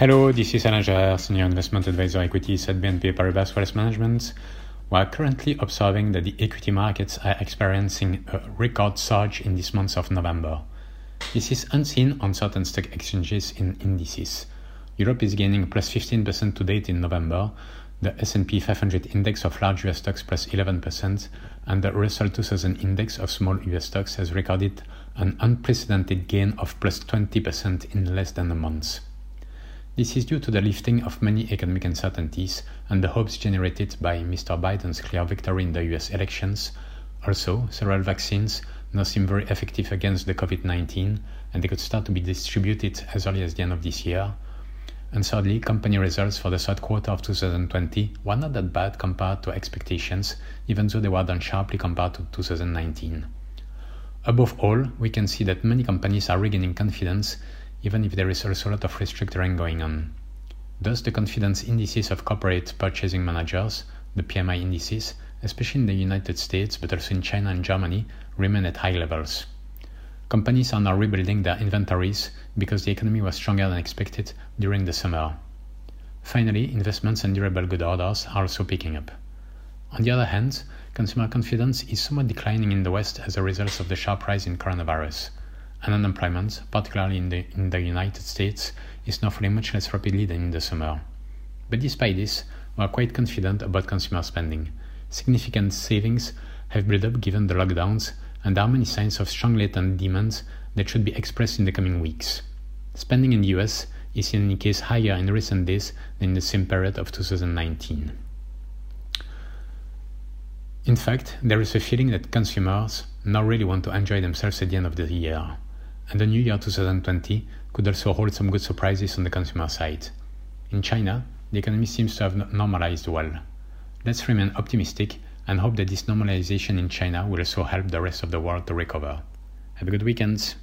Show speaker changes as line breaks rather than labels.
Hello, this is Alain Gerard, Senior Investment Advisor Equities at BNP Paribas Wealth Management. We are currently observing that the equity markets are experiencing a record surge in this month of November. This is unseen on certain stock exchanges in indices. Europe is gaining plus 15% to date in November, the S&P 500 index of large US stocks plus 11%, and the Russell 2000 index of small US stocks has recorded an unprecedented gain of plus 20% in less than a month. This is due to the lifting of many economic uncertainties and the hopes generated by Mr. Biden's clear victory in the US elections. Also, several vaccines now seem very effective against the COVID 19 and they could start to be distributed as early as the end of this year. And thirdly, company results for the third quarter of 2020 were not that bad compared to expectations, even though they were down sharply compared to 2019. Above all, we can see that many companies are regaining confidence even if there is also a lot of restructuring going on. Thus, the confidence indices of corporate purchasing managers, the PMI indices, especially in the United States but also in China and Germany, remain at high levels. Companies are now rebuilding their inventories because the economy was stronger than expected during the summer. Finally, investments and durable good orders are also picking up. On the other hand, consumer confidence is somewhat declining in the West as a result of the sharp rise in coronavirus and unemployment, particularly in the, in the United States, is now falling much less rapidly than in the summer. But despite this, we are quite confident about consumer spending. Significant savings have built up given the lockdowns, and are many signs of strong latent demand that should be expressed in the coming weeks. Spending in the US is in any case higher in recent days than in the same period of 2019. In fact, there is a feeling that consumers now really want to enjoy themselves at the end of the year and the new year 2020 could also hold some good surprises on the consumer side. In China, the economy seems to have normalized well. Let's remain optimistic and hope that this normalization in China will also help the rest of the world to recover. Have a good weekend.